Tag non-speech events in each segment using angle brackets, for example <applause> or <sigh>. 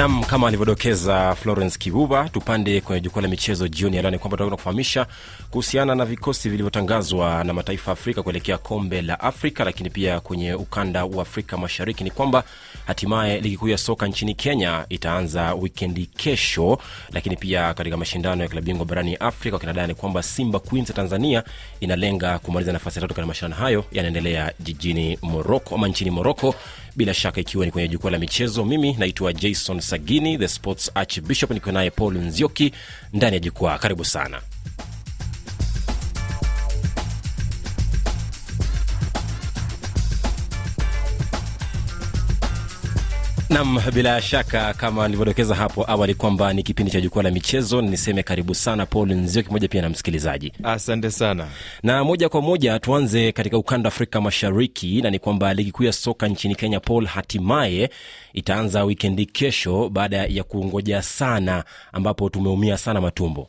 nam kama alivyodokeza florence kibuba tupande kwenye jukwaa la michezo jioni ya leo ni kwamba tutakwenda kufahamisha kuhusiana na vikosi vilivyotangazwa na mataifa afrika kuelekea kombe la afrika lakini pia kwenye ukanda wa afrika mashariki. Ni kwamba hatimaye ligi kuu ya soka nchini kenya itaanza wikendi kesho lakini pia katika mashindano ya klabu bingwa barani afrika wakinadai ni kwamba simba queens ya tanzania inalenga kumaliza nafasi ya tatu katika mashindano hayo yanaendelea jijini moroko ama nchini moroko bila shaka ikiwa ni kwenye jukwaa la michezo mimi naitwa jason sagini the sports archbishop nikiwa naye paul nzioki ndani ya jukwaa. Karibu sana nam bila shaka kama nilivyodokeza hapo awali kwamba ni kipindi cha jukwaa la michezo niseme karibu sana paul Nzio kimoja pia na msikilizaji. Asante sana. Na moja kwa moja tuanze katika ukanda wa afrika mashariki na ni kwamba ligi kuu ya soka nchini kenya paul hatimaye itaanza wikendi kesho baada ya kungoja sana ambapo tumeumia sana matumbo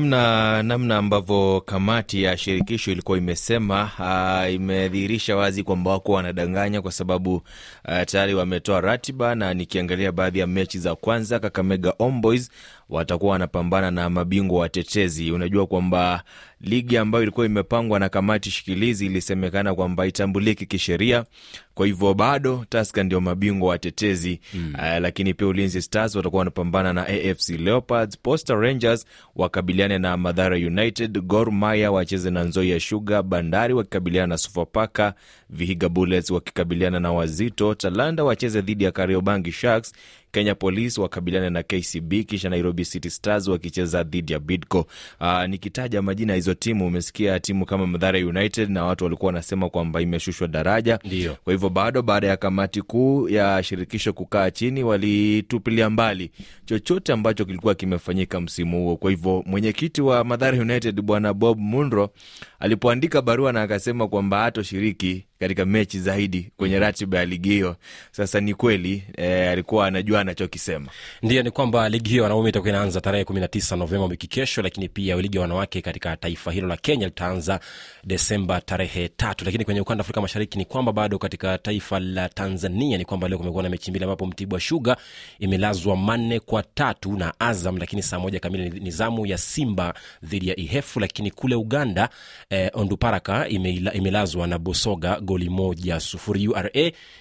namna namna ambavyo kamati ya shirikisho ilikuwa imesema uh, imedhihirisha wazi kwamba wako wanadanganya kwa sababu uh, tayari wametoa ratiba na nikiangalia baadhi ya mechi za kwanza kakamega omboys watakuwa wanapambana na mabingwa watetezi. Unajua kwamba ligi ambayo ilikuwa imepangwa na kamati shikilizi ilisemekana kwamba itambuliki kisheria. Kwa hivyo bado taska ndio mabingwa watetezi. Mm. uh, lakini pia ulinzi stars watakuwa wanapambana na afc leopards. Posta rangers wakabiliane na madhara united. Gor Mahia wacheze na nzoia sugar. Bandari wakikabiliana na sofapaka vihiga bullets wakikabiliana na wazito. Talanda wacheze dhidi ya kariobangi sharks kenya police wakabiliana na kcb kisha nairobi city stars wakicheza dhidi ya bidco. Aa, nikitaja majina ya hizo timu umesikia timu kama Mathare united na watu walikuwa wanasema kwamba imeshushwa daraja. Ndiyo. kwa hivyo bado baada ya kamati kuu ya shirikisho kukaa chini walitupilia mbali. Chochote ambacho kilikuwa kimefanyika msimu huo. Kwa hivyo mwenyekiti wa Mathare united bwana bob munro alipoandika barua na akasema kwamba hatoshiriki katika mechi zaidi kwenye ratiba ya ligi hiyo. Sasa ni kweli e, alikuwa anajua anachokisema. Ndio, ni kwamba ligi hiyo wanaume itakuwa inaanza tarehe 19 novemba wiki kesho lakini pia ligi ya wanawake katika taifa hilo la kenya litaanza desemba tarehe tatu. Lakini kwenye ukanda afrika mashariki ni kwamba bado katika taifa la tanzania ni kwamba leo kumekuwa na mechi mbili ambapo mtibwa shuga imelazwa manne kwa tatu na azam lakini saa moja kamili ni zamu ya simba dhidi ya ihefu. Lakini kule uganda eh, onduparaka imelazwa na bosoga goli moja sufuri. Ura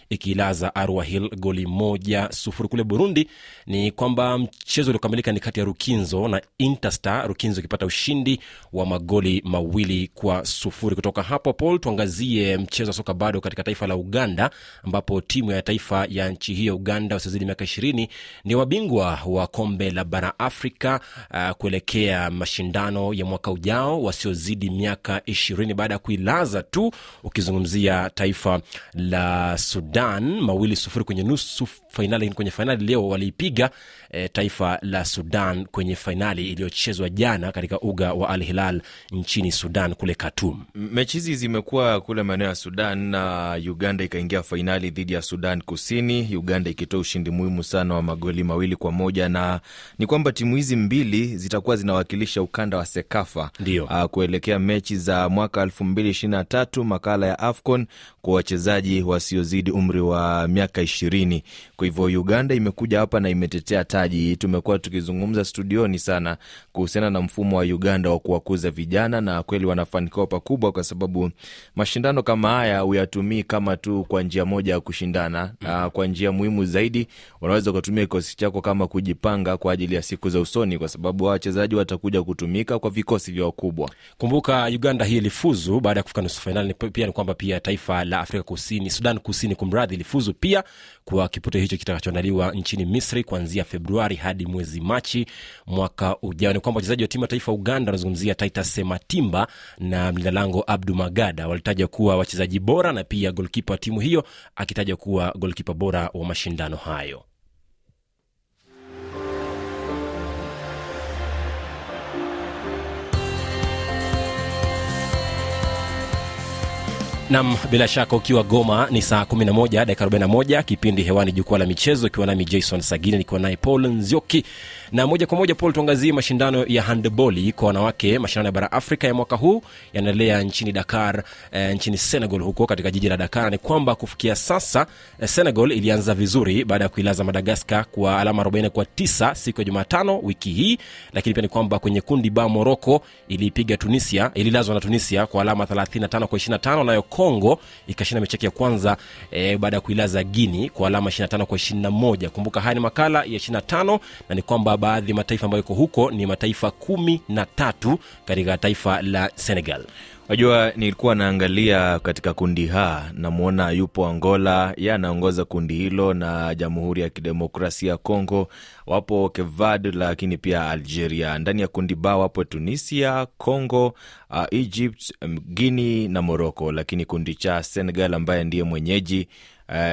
ikiilaza arwa goli moja sufuri. Kule burundi ni kwamba mchezo uliokamilika ni kati ya rukinzo na interstar. Rukinzo ikipata ushindi wa magoli mawili kwa sufuri. Kutoka hapo paul tuangazie mchezo wa soka bado katika taifa la uganda ambapo timu ya taifa ya nchi hiyo uganda wasiozidi miaka ishirini ni wabingwa wa kombe la bara afrika uh, kuelekea mashindano ya mwaka ujao wasiozidi miaka ishirini. Baada ya kuilaza tu ukizungumzia taifa la sudan mawili sufuri kwenye nusu fainali kwenye fainali leo waliipiga e, taifa la sudan kwenye fainali iliyochezwa jana katika uga wa al hilal nchini sudan kule katum mechi hizi zimekuwa kule maeneo ya sudan na uganda ikaingia fainali dhidi ya sudan kusini. Uganda ikitoa ushindi muhimu sana wa magoli mawili kwa moja na ni kwamba timu hizi mbili zitakuwa zinawakilisha ukanda wa sekafa Ndio. uh, kuelekea mechi za mwaka elfu mbili ishirini na tatu makala ya afcon kwa wachezaji wasiozidi umri wa miaka ishirini kwa hivyo uganda imekuja hapa na imetetea taji. Tumekuwa tukizungumza studioni sana kuhusiana na mfumo wa uganda wa kuwakuza vijana na kweli wanafanikiwa pakubwa kwa sababu mashindano kama haya huyatumii kama tu kwa njia moja ya kushindana. Mm. kwa njia muhimu zaidi unaweza ukatumia kikosi chako kama kujipanga kwa ajili ya siku za usoni kwa sababu wachezaji watakuja kutumika kwa vikosi vya wakubwa. Kumbuka uganda hii ilifuzu baada ya kufika nusu fainali pia ni kwamba pia taifa la afrika kusini sudan kusini kumradhi ilifuzu pia kwa kipute hicho kitakachoandaliwa nchini misri kuanzia februari hadi mwezi machi mwaka ujao. Ni kwamba wachezaji wa timu ya taifa uganda wanazungumzia titus sematimba na mlinda lango abdu magada walitaja kuwa wachezaji bora na pia golkipa wa timu hiyo akitaja kuwa golkipa bora wa mashindano hayo nam bila shaka ukiwa goma ni saa 11 dakika 41 kipindi hewani jukwaa la michezo ikiwa nami jason sagini nikiwa naye paul nzioki na moja kwa moja paul tuangazie mashindano ya handboli kwa wanawake. Mashindano ya bara afrika ya mwaka huu yanaendelea nchini dakar eh, nchini senegal huko katika jiji la dakar. Ni kwamba kufikia sasa eh, senegal ilianza vizuri baada ya kuilaza madagaskar kwa alama 40 kwa 9 siku ya jumatano wiki hii. Lakini pia ni kwamba kwenye kundi ba moroko ilipiga tunisia ililazwa na tunisia kwa alama 35 kwa 25 nayo congo ikashinda mechi ya kwanza e, baada ya kuilaza guini kwa alama 25 kwa 21 kumbuka haya ni makala ya 25 na ni kwamba baadhi ya mataifa ambayo iko huko ni mataifa kumi na tatu katika taifa la senegal. Wajua nilikuwa naangalia katika kundi ha namwona yupo angola ye anaongoza kundi hilo na jamhuri ya kidemokrasia congo wapo kevad lakini pia algeria. Ndani ya kundi ba wapo tunisia congo uh, egypt guini na morocco. Lakini kundi cha senegal ambaye ndiye mwenyeji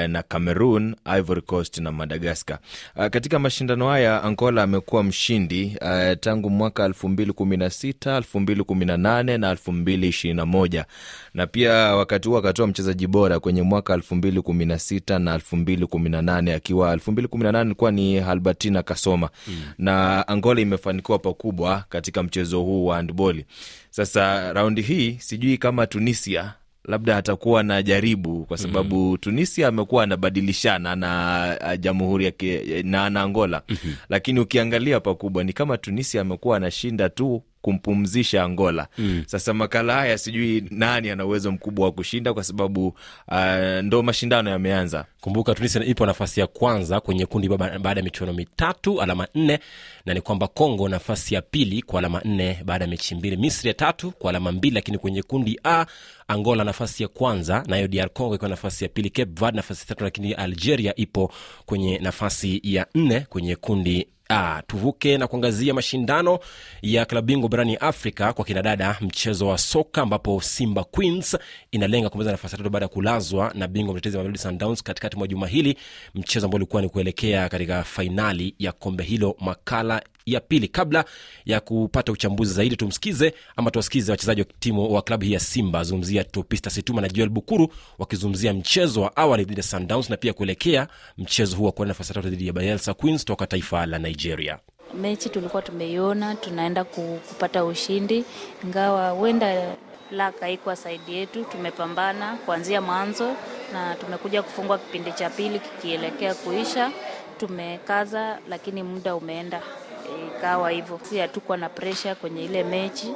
na cameroon ivory coast na madagascar. Uh, katika mashindano haya angola amekuwa mshindi uh, tangu mwaka 216 218 na 221 na pia wakati huo akatoa mchezaji bora kwenye mwaka 216 na 218 akiwa 218 ilikuwa ni albertina kasoma. Mm. na angola imefanikiwa pakubwa katika mchezo huu wa handboli sasa raundi hii sijui kama tunisia labda atakuwa na jaribu kwa sababu mm-hmm. tunisia amekuwa anabadilishana na jamhuri ya na, na angola mm-hmm. lakini ukiangalia pakubwa ni kama tunisia amekuwa anashinda tu kumpumzisha angola. Mm. sasa makala haya sijui nani ana uwezo mkubwa wa kushinda kwa sababu uh, ndo mashindano yameanza. Kumbuka tunisia ipo nafasi ya kwanza kwenye kundi baada ya michuano mitatu alama nne na ni kwamba Kongo nafasi ya pili kwa alama nne baada ya mechi mbili. Misri ya tatu kwa alama mbili lakini kwenye kundi a angola nafasi ya kwanza nayo dr congo ikiwa nafasi ya pili. Cape verde nafasi ya tatu lakini algeria ipo kwenye nafasi ya nne kwenye kundi Ah, tuvuke na kuangazia mashindano ya klabu bingwa barani afrika kwa kinadada mchezo wa soka ambapo simba queens inalenga kumaliza nafasi tatu baada ya kulazwa na bingwa mtetezi Mamelodi Sundowns katikati mwa juma hili mchezo ambao ulikuwa ni kuelekea katika fainali ya kombe hilo makala ya pili. Kabla ya kupata uchambuzi zaidi tumsikize ama tuwasikize wachezaji wa timu wa klabu hii ya simba. Zungumzia Topista situma na joel bukuru wakizungumzia mchezo wa awali dhidi ya sundowns na pia kuelekea mchezo huu wa kuenda nafasi tatu dhidi ya bayelsa queens toka taifa la nigeria. Mechi tulikuwa tumeiona tunaenda kupata ushindi. Ingawa huenda laka haikuwa saidi yetu tumepambana kuanzia mwanzo na tumekuja kufungwa kipindi cha pili kikielekea kuisha. Tumekaza lakini muda umeenda ikawa hivyo. Si hatukuwa na presha kwenye ile mechi.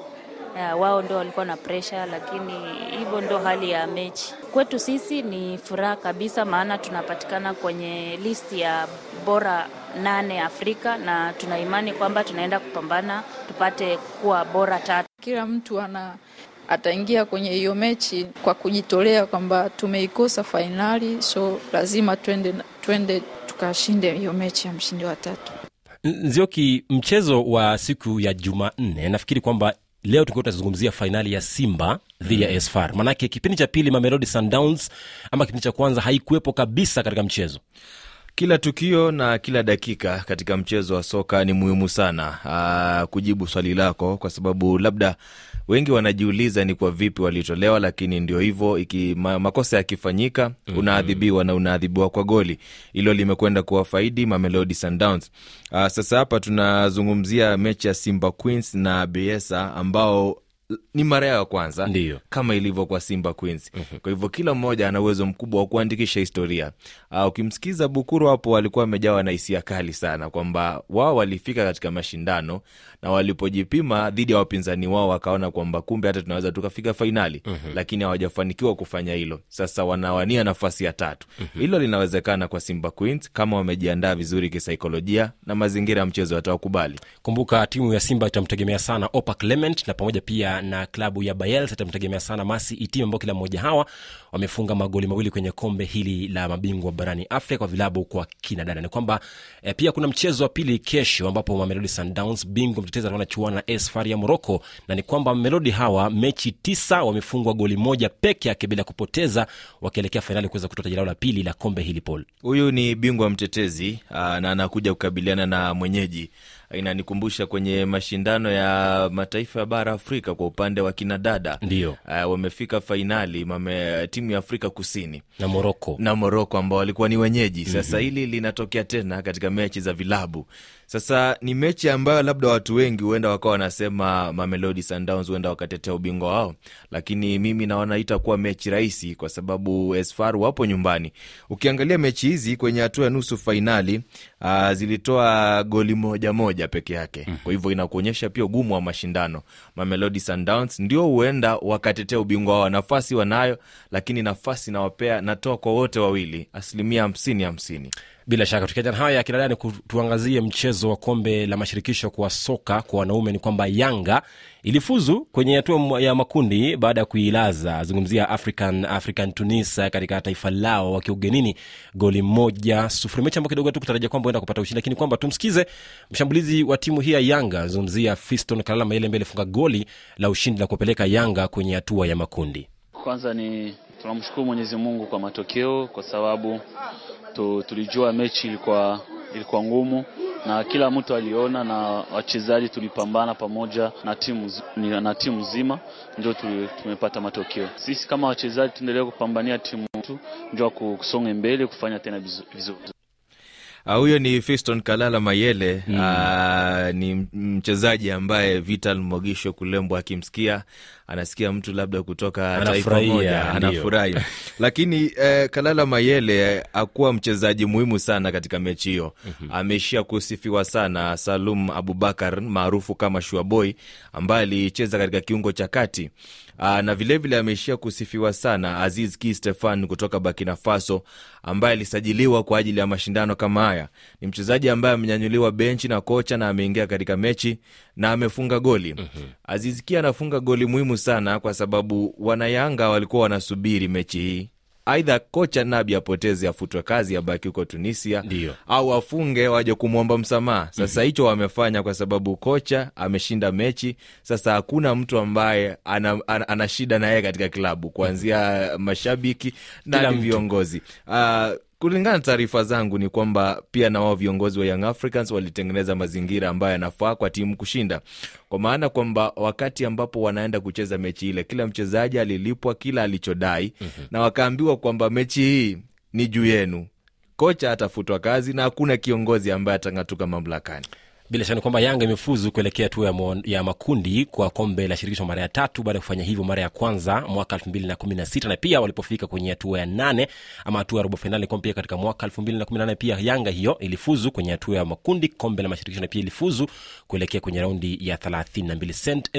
Uh, wao ndo walikuwa na presha lakini hivyo ndo hali ya mechi. Kwetu sisi ni furaha kabisa maana tunapatikana kwenye listi ya bora nane afrika na tuna imani kwamba tunaenda kupambana tupate kuwa bora tatu. Kila mtu ana ataingia kwenye hiyo mechi kwa kujitolea kwamba tumeikosa fainali so lazima twende, twende tukashinde hiyo mechi ya mshindi wa tatu nzioki mchezo wa siku ya jumanne nafikiri kwamba leo tukiwa tutazungumzia fainali ya simba dhidi ya SFR, manake kipindi cha pili mamelodi sundowns ama kipindi cha kwanza haikuwepo kabisa katika mchezo kila tukio na kila dakika katika mchezo wa soka ni muhimu sana aa, kujibu swali lako kwa sababu labda wengi wanajiuliza ni kwa vipi walitolewa lakini ndio hivyo iki ma, makosa yakifanyika mm-hmm. unaadhibiwa na unaadhibiwa kwa goli hilo limekwenda kuwafaidi mamelodi sundowns Aa, sasa hapa tunazungumzia mechi ya simba queens na biesa ambao ni mara yao ya kwanza Ndiyo. kama ilivyo kwa simba queens mm-hmm. kwa hivyo kila mmoja ana uwezo mkubwa wa kuandikisha historia uh, ukimsikiza bukuru hapo alikuwa amejawa na hisia kali sana kwamba wao walifika katika mashindano na walipojipima dhidi ya wapinzani wao wakaona kwamba kumbe hata tunaweza tukafika fainali mm-hmm. lakini hawajafanikiwa kufanya hilo sasa wanawania nafasi ya tatu mm-hmm. hilo linawezekana kwa simba queens kama wamejiandaa vizuri kisaikolojia na mazingira ya mchezo yatawakubali. kumbuka timu ya simba itamtegemea sana opa clement na pamoja pia na klabu ya bayels itamtegemea sana masi itim ambao kila mmoja hawa wamefunga magoli mawili kwenye kombe hili la mabingwa barani afrika kwa vilabu kwa kinadada ni kwamba eh, pia kuna mchezo wa pili kesho ambapo mamelodi sundowns bingwa mtetezi wanachuana anachuana na esfar ya morocco. Na ni kwamba Melodi hawa mechi tisa wamefungwa goli moja peke yake bila kupoteza wakielekea fainali kuweza kutoa taji lao la pili la kombe hili paul. Huyu ni bingwa mtetezi na anakuja kukabiliana na mwenyeji inanikumbusha kwenye mashindano ya mataifa ya bara Afrika kwa upande wa kinadada Ndio. uh, wamefika fainali mame, timu ya Afrika Kusini na moroko na Moroko ambao walikuwa ni wenyeji. Sasa hili linatokea tena katika mechi za vilabu. Sasa ni mechi ambayo labda watu wengi huenda wakawa wanasema Mamelodi Sundowns huenda wakatetea ubingwa wao, lakini mimi naona itakuwa mechi rahisi kwa sababu Esfar wapo nyumbani. Ukiangalia mechi hizi kwenye hatua ya nusu fainali uh, zilitoa goli moja moja peke yake, kwa hivyo inakuonyesha pia ugumu wa mashindano. Mamelodi Sundowns ndio huenda wakatetea ubingwa wao, nafasi wanayo, lakini nafasi nawapea natoa kwa wote wawili asilimia hamsini hamsini. Bila shaka tukiachana haya ya kinadani tuangazie mchezo wa kombe la mashirikisho kwa soka kwa wanaume ni kwamba yanga ilifuzu kwenye hatua ya makundi baada ya kuilaza. Zungumzia african african tunis katika taifa lao wakiwa goli moja sufuri. Mechi ambao kidogo tu kutarajia kwamba enda kupata ushindi lakini kwamba tumsikize mshambulizi wa timu hii ya yanga. Zungumzia fiston kalala maele mbele funga goli la ushindi la kupeleka yanga kwenye hatua ya makundi. Kwanza ni tunamshukuru Mwenyezi Mungu kwa matokeo, kwa sababu tu, tulijua mechi ilikuwa ilikuwa ngumu na kila mtu aliona, na wachezaji tulipambana pamoja na timu na timu nzima, ndio tumepata matokeo. Sisi kama wachezaji tuendelee kupambania timu yetu, ndio kusonga mbele, kufanya tena vizuri. Ah, huyo ni Fiston Kalala Mayele. Mm. ni mchezaji ambaye Vital Mogisho Kulembo akimsikia anasikia mtu labda kutoka taifa moja anafurahi. <laughs> Lakini eh, Kalala Mayele akuwa mchezaji muhimu sana katika mechi hiyo. Mm-hmm. ameishia kusifiwa sana Salum Abubakar maarufu kama Shuaboy ambaye alicheza katika kiungo cha kati Aa, na vilevile ameishia kusifiwa sana Aziz Ki Stefan kutoka Burkina Faso ambaye alisajiliwa kwa ajili ya mashindano kama haya. Ni mchezaji ambaye amenyanyuliwa benchi na kocha na ameingia katika mechi na amefunga goli. mm-hmm. Aziz Ki anafunga goli muhimu sana kwa sababu wanayanga walikuwa wanasubiri mechi hii aidha kocha Nabi apoteze afutwe kazi abaki huko Tunisia Dio. au afunge waje kumwomba msamaha. Sasa hicho wamefanya kwa sababu kocha ameshinda mechi. Sasa hakuna mtu ambaye ana, ana, ana shida na yeye katika klabu kuanzia mashabiki na viongozi uh, kulingana na taarifa zangu ni kwamba pia na wao viongozi wa Young Africans walitengeneza mazingira ambayo yanafaa kwa timu kushinda, kwa maana kwamba wakati ambapo wanaenda kucheza mechi ile, kila mchezaji alilipwa kila alichodai mm-hmm. na wakaambiwa kwamba mechi hii ni juu yenu, kocha atafutwa kazi na hakuna kiongozi ambaye atang'atuka mamlakani. Bila shaka ni kwamba yanga imefuzu kuelekea hatua ya, makundi kwa kombe la shirikisho mara ya tatu baada ya kufanya hivyo mara ya kwanza mwaka elfu mbili na na pia walipofika kwenye hatua ya nane ama hatua ya robo fainali pia katika mwaka elfu mbili na kumi na nane. Pia yanga hiyo ilifuzu kwenye hatua ya makundi kombe la mashirikisho na pia ilifuzu kuelekea kwenye raundi ya thelathini na mbili. St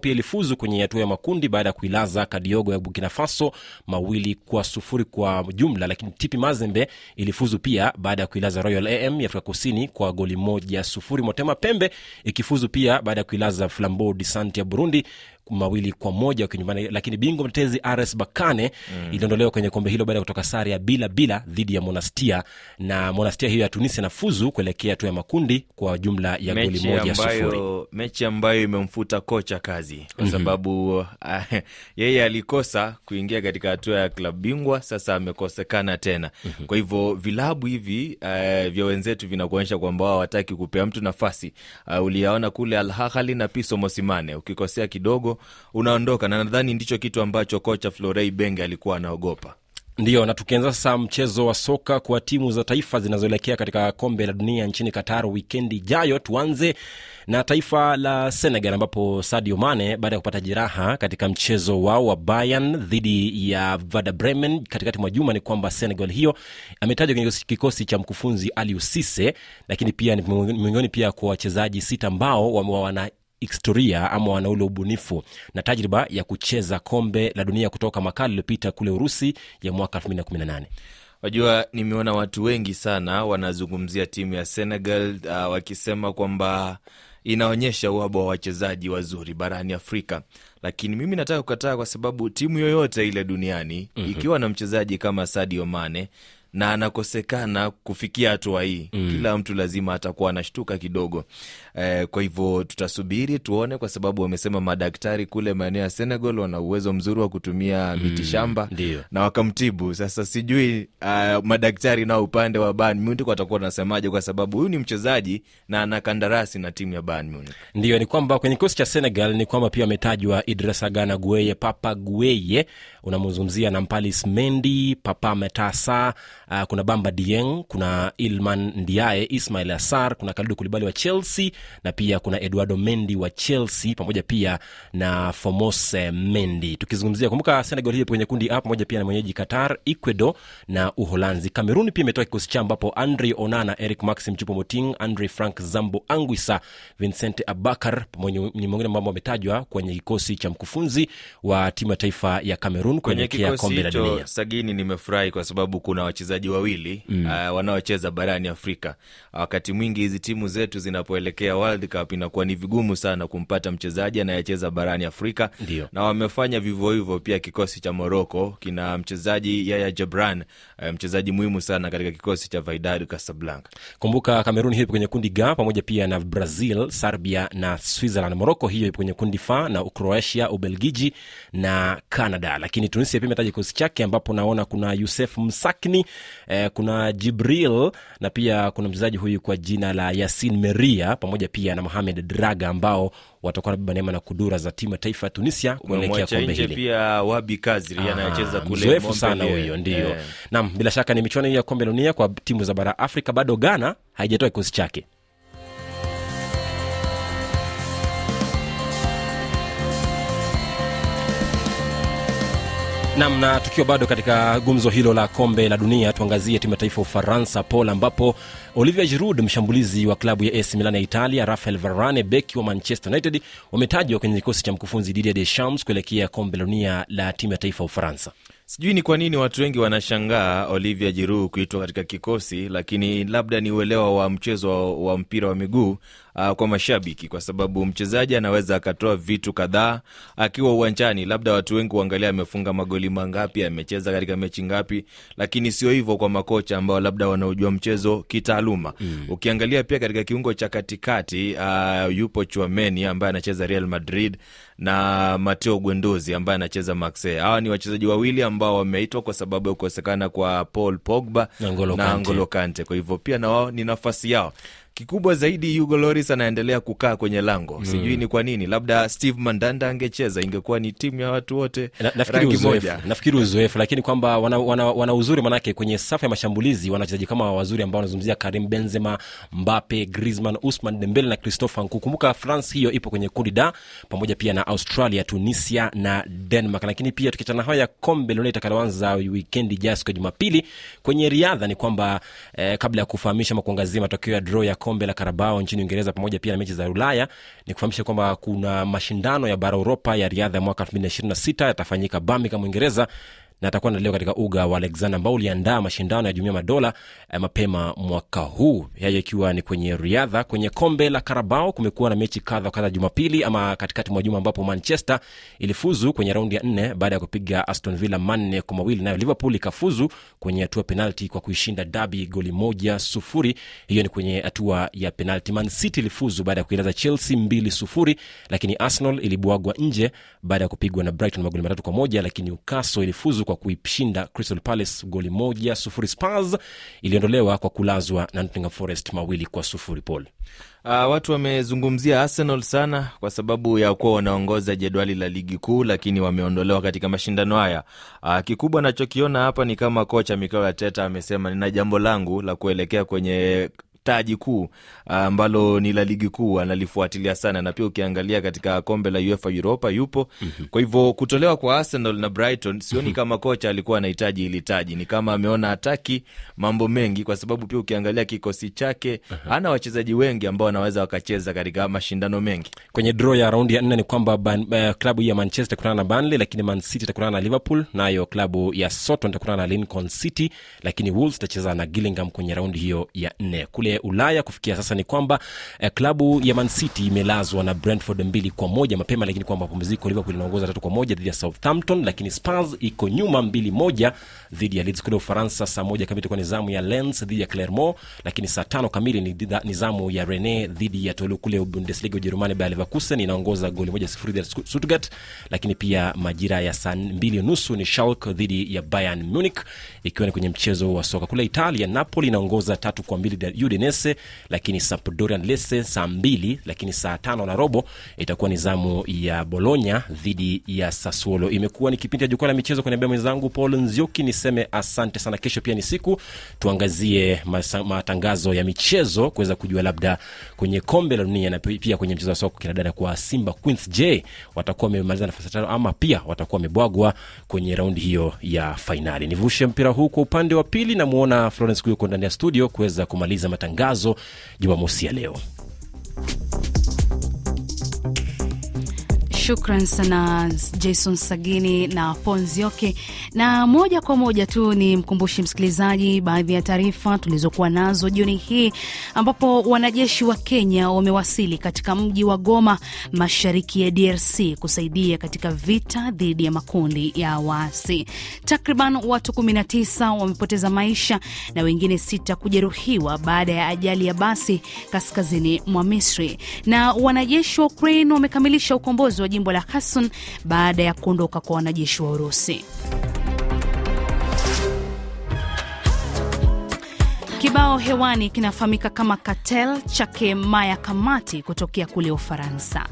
pia ilifuzu kwenye hatua ya makundi baada ya kuilaza kadiogo ya burkina faso mawili kwa sufuri kwa jumla lakini tipi mazembe ilifuzu pia baada ya kuilaza royal am ya afrika kusini kwa goli moja sufuri motema pembe ikifuzu pia baada ya kuilaza flambeau de Sant ya burundi mawili kwa moja wakiwa nyumbani lakini bingwa mtetezi rs bakane mm. iliondolewa kwenye kombe hilo baada ya kutoka sare ya bila bila dhidi ya monastia na monastia hiyo ya tunisia nafuzu kuelekea hatua ya makundi kwa jumla ya goli moja sufuri ambayo, mechi ambayo imemfuta kocha kazi kwa sababu uh, <laughs> yeye alikosa kuingia katika hatua ya klabu bingwa, sasa amekosekana tena. Kwa hivyo vilabu hivi uh, vya wenzetu vinakuonyesha kwamba wao hawataki kupea mtu nafasi. Uh, uliyaona kule Al Ahly na Piso Mosimane, ukikosea kidogo unaondoka, na nadhani ndicho kitu ambacho kocha Florei Benge alikuwa anaogopa. ndio na tukianza sasa mchezo wa soka kwa timu za taifa zinazoelekea katika kombe la dunia nchini qatar wikendi ijayo tuanze na taifa la senegal ambapo sadio mane baada ya kupata jeraha katika mchezo wao wa bayern dhidi ya vada bremen katikati mwa juma ni kwamba senegal hiyo ametajwa kwenye kikosi cha mkufunzi ali usise lakini pia ni miongoni pia kwa wachezaji sita ambao wana historia ama wana ule ubunifu na tajriba ya kucheza kombe la dunia kutoka makala iliyopita kule urusi ya mwaka 218 Wajua, nimeona watu wengi sana wanazungumzia timu ya Senegal uh, wakisema kwamba inaonyesha uhaba wa wachezaji wazuri barani Afrika, lakini mimi nataka kukataa, kwa sababu timu yoyote ile duniani mm-hmm. ikiwa na mchezaji kama Sadio Mane na anakosekana kufikia hatua hii mm. kila mtu lazima atakuwa anashtuka kidogo eh, kwa hivyo tutasubiri tuone kwa sababu wamesema madaktari kule maeneo ya senegal wana uwezo mzuri wa kutumia miti shamba ndio. na wakamtibu sasa sijui uh, madaktari nao upande wa Bayern Munich watakuwa wanasemaje kwa sababu huyu ni mchezaji na ana kandarasi na timu ya Bayern Munich Ndio ni kwamba kwenye kikosi cha senegal ni kwamba pia ametajwa Idrissa gana gueye papa gueye unamzungumzia nampalis mendi papa metasa uh, kuna bamba dieng kuna ilman Ndiaye, ismail Assar, kuna Kalidou kulibali wa chelsea na pia kuna eduardo mendi wa chelsea pamoja pia na fomose mendi tukizungumzia kumbuka senegal hiyo kwenye kundi a pamoja pia na mwenyeji qatar ecuador na uholanzi. Kameruni pia imetoa kikosi chao ambapo andre onana eric maxim chupo moting andre frank zambo anguisa vincent abakar pamoja ni mwingine ambao wametajwa kwenye kikosi cha mkufunzi wa timu ya taifa ya cameroon kwenye kuelekea kombe la dunia. Sagini nimefurahi kwa sababu kuna wachezaji wawili mm. uh, wanaocheza barani afrika. Wakati mwingi hizi timu zetu zinapoelekea world cup inakuwa ni vigumu sana kumpata mchezaji anayecheza barani afrika. Ndiyo. na wamefanya vivyo hivyo pia kikosi cha morocco kina mchezaji yaya jabran uh, mchezaji muhimu sana katika kikosi cha Wydad casablanca. Kumbuka cameroon hiyo ipo kwenye kundi G pamoja pia na brazil serbia na switzerland. Morocco hiyo ipo kwenye kundi F na croatia ubelgiji na canada. Lakini tunisia pia imetaja kikosi chake ambapo naona kuna yusef msakni eh, kuna jibril na pia kuna mchezaji huyu kwa jina la yasin meria pamoja pia na mohamed draga ambao watakuwa nabeba neema na kudura za timu ya taifa ya tunisia kuelekea kombe hili. pia wabi kazri Ah, anayecheza kule mzoefu sana huyo ndio. Yeah. nam bila shaka ni michuano hii ya kombe la dunia kwa timu za bara afrika. Bado ghana haijatoa kikosi chake. Nam na tukiwa bado katika gumzo hilo la kombe la dunia tuangazie timu ya taifa ufaransa pol ambapo olivier giroud mshambulizi wa klabu ya ac milan ya italia rafael varane beki wa manchester united wametajwa kwenye kikosi cha mkufunzi didier deschamps kuelekea kombe la dunia la timu ya taifa ya ufaransa sijui ni kwa nini watu wengi wanashangaa olivia jiru kuitwa katika kikosi lakini labda ni uelewa wa mchezo wa, wa mpira wa miguu uh, kwa mashabiki kwa sababu mchezaji anaweza akatoa vitu kadhaa akiwa uwanjani labda watu wengi huangalia amefunga magoli mangapi amecheza katika mechi ngapi lakini sio hivyo kwa makocha ambao labda wanaojua mchezo kitaaluma mm. ukiangalia pia katika kiungo cha katikati uh, yupo chuameni ambaye anacheza real madrid na mateo gwendozi ambaye anacheza marseille hawa ni wachezaji wawili ambao wameitwa kwa sababu ya kukosekana kwa paul pogba Na N'Golo na Kante. N'Golo Kante. Kwa hivyo pia na wao ni nafasi yao kikubwa zaidi Hugo Loris anaendelea kukaa kwenye lango mm. sijui ni kwa nini labda steve mandanda angecheza ingekuwa ni timu ya watu wote Na- rangi moja nafikiri uzoefu lakini kwamba wana, wana, wana uzuri manake kwenye safu ya mashambulizi wana wachezaji kama wazuri ambao wanazungumzia karim benzema Mbappe, Griezmann, usman dembele na christopher Nkunku. kumbuka france hiyo ipo kwenye kundi da pamoja pia na australia tunisia na denmark lakini pia tukiachana hayo ya kombe lolote itakaloanza wikendi ijayo siku ya jumapili kwenye riadha ni kwamba eh, kabla ya kufahamisha ama kuangazia matokeo ya draw ya kombe la karabao nchini uingereza pamoja pia na mechi za ulaya. Ni kufahamisha kwamba kuna mashindano ya bara uropa ya riadha ya mwaka 226 yatafanyika birmingham uingereza na atakuwa na leo katika uga wa alexander ambao uliandaa mashindano ya jumuia madola eh, mapema mwaka huu. Yayo ikiwa ni kwenye riadha kwenye kombe la karabao kumekuwa na mechi kadha kadha jumapili ama katikati mwa juma ambapo manchester ilifuzu kwenye raundi ya nne baada ya kupiga aston villa manne kwa mawili. Nayo liverpool ikafuzu kwenye hatua penalti kwa kuishinda dabi goli moja sufuri. Hiyo ni kwenye hatua ya penalti. Man city ilifuzu baada ya kuilaza chelsea mbili sufuri lakini arsenal ilibwagwa nje baada ya kupigwa na brighton magoli matatu kwa moja lakini newcastle ilifuzu kwa kuishinda crystal palace goli moja sufuri spars iliondolewa kwa kulazwa na nottingham forest mawili kwa sufuri paul Uh, watu wamezungumzia Arsenal sana kwa sababu ya kuwa wanaongoza jedwali la ligi kuu, lakini wameondolewa katika mashindano haya. Uh, kikubwa nachokiona hapa ni kama kocha Mikel Arteta amesema nina jambo langu la kuelekea kwenye taji kuu ambalo ni la ligi kuu analifuatilia sana. Na pia ukiangalia katika kombe la UEFA Europa yupo. Mm-hmm. kwa hivyo kutolewa kwa Arsenal na Brighton sioni kama kocha alikuwa anahitaji ili taji. Ni kama ameona hataki mambo mengi kwa sababu pia ukiangalia kikosi chake hana wachezaji wengi ambao wanaweza wakacheza katika mashindano mengi. Kwenye draw ya raundi ya nne ni kwamba uh, klabu ya manchester itakutana na Burnley, lakini man city itakutana na liverpool. Nayo klabu ya soton itakutana na lincoln city lakini wolves itacheza na gillingham kwenye raundi hiyo ya nne. Kule kule ulaya kufikia sasa ni kwamba eh, klabu ya mancity imelazwa na brentford mbili kwa moja mapema lakini kwa mapumziko liverpool inaongoza tatu kwa moja dhidi ya southampton lakini spurs iko nyuma mbili moja dhidi ya leeds kule ufaransa saa moja kamili itakuwa ni zamu ya lens dhidi ya clermont lakini saa tano kamili ni, zamu ya rene dhidi ya tolu kule bundesliga ujerumani bayer leverkusen inaongoza goli moja sifuri dhidi ya stuttgart lakini pia majira ya saa mbili nusu ni Schalke dhidi ya Bayern Munich, ikiwa ni kwenye mchezo wa soka kule Italia. Napoli inaongoza tatu kwa mbili ya Udinese, lakini Sampdoria Lecce saa mbili, lakini saa tano na robo itakuwa ni zamu ya Bologna dhidi ya Sassuolo. Imekuwa ni kipindi cha jukwaa la michezo kwa niaba mwenzangu Paul Nzioki, niseme asante sana. Kesho pia ni siku tuangazie masa- matangazo ya michezo kuweza kujua labda kwenye kombe la dunia na pia kwenye mchezo wa soka kinadada kwa Simba Queens, je, watakuwa wamemaliza nafasi tano ama pia watakuwa wamebwagwa kwenye raundi hiyo ya fainali. Nivushe mpira huu kwa upande wa pili, namwona Florence Kuyuko ndani ya studio kuweza kumaliza matangazo Jumamosi ya leo. Shukran sana Jason Sagini na Ponzioke. Na moja kwa moja tu ni mkumbushi msikilizaji baadhi ya taarifa tulizokuwa nazo jioni hii, ambapo wanajeshi wa Kenya wamewasili katika mji wa Goma, mashariki ya DRC kusaidia katika vita dhidi ya makundi ya waasi. Takriban watu 19 wamepoteza maisha na wengine sita kujeruhiwa baada ya ajali ya basi kaskazini mwa Misri. Na wanajeshi wa Ukraine wamekamilisha ukombozi wa jimbo la Kherson baada ya kuondoka kwa wanajeshi wa Urusi. Kibao hewani kinafahamika kama Cartel chake Maya Kamati kutokea kule Ufaransa.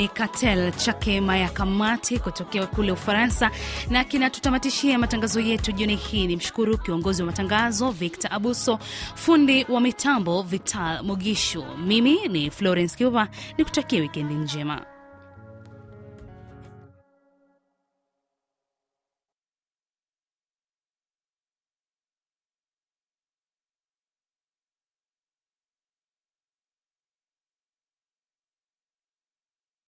Ni Cartel chake Mayakamati kutokea kule Ufaransa, na kinatutamatishia matangazo yetu jioni hii. Ni mshukuru kiongozi wa matangazo Victor Abuso, fundi wa mitambo Vital Mogishu. Mimi ni Florence Kiuva, nikutakia wikendi njema.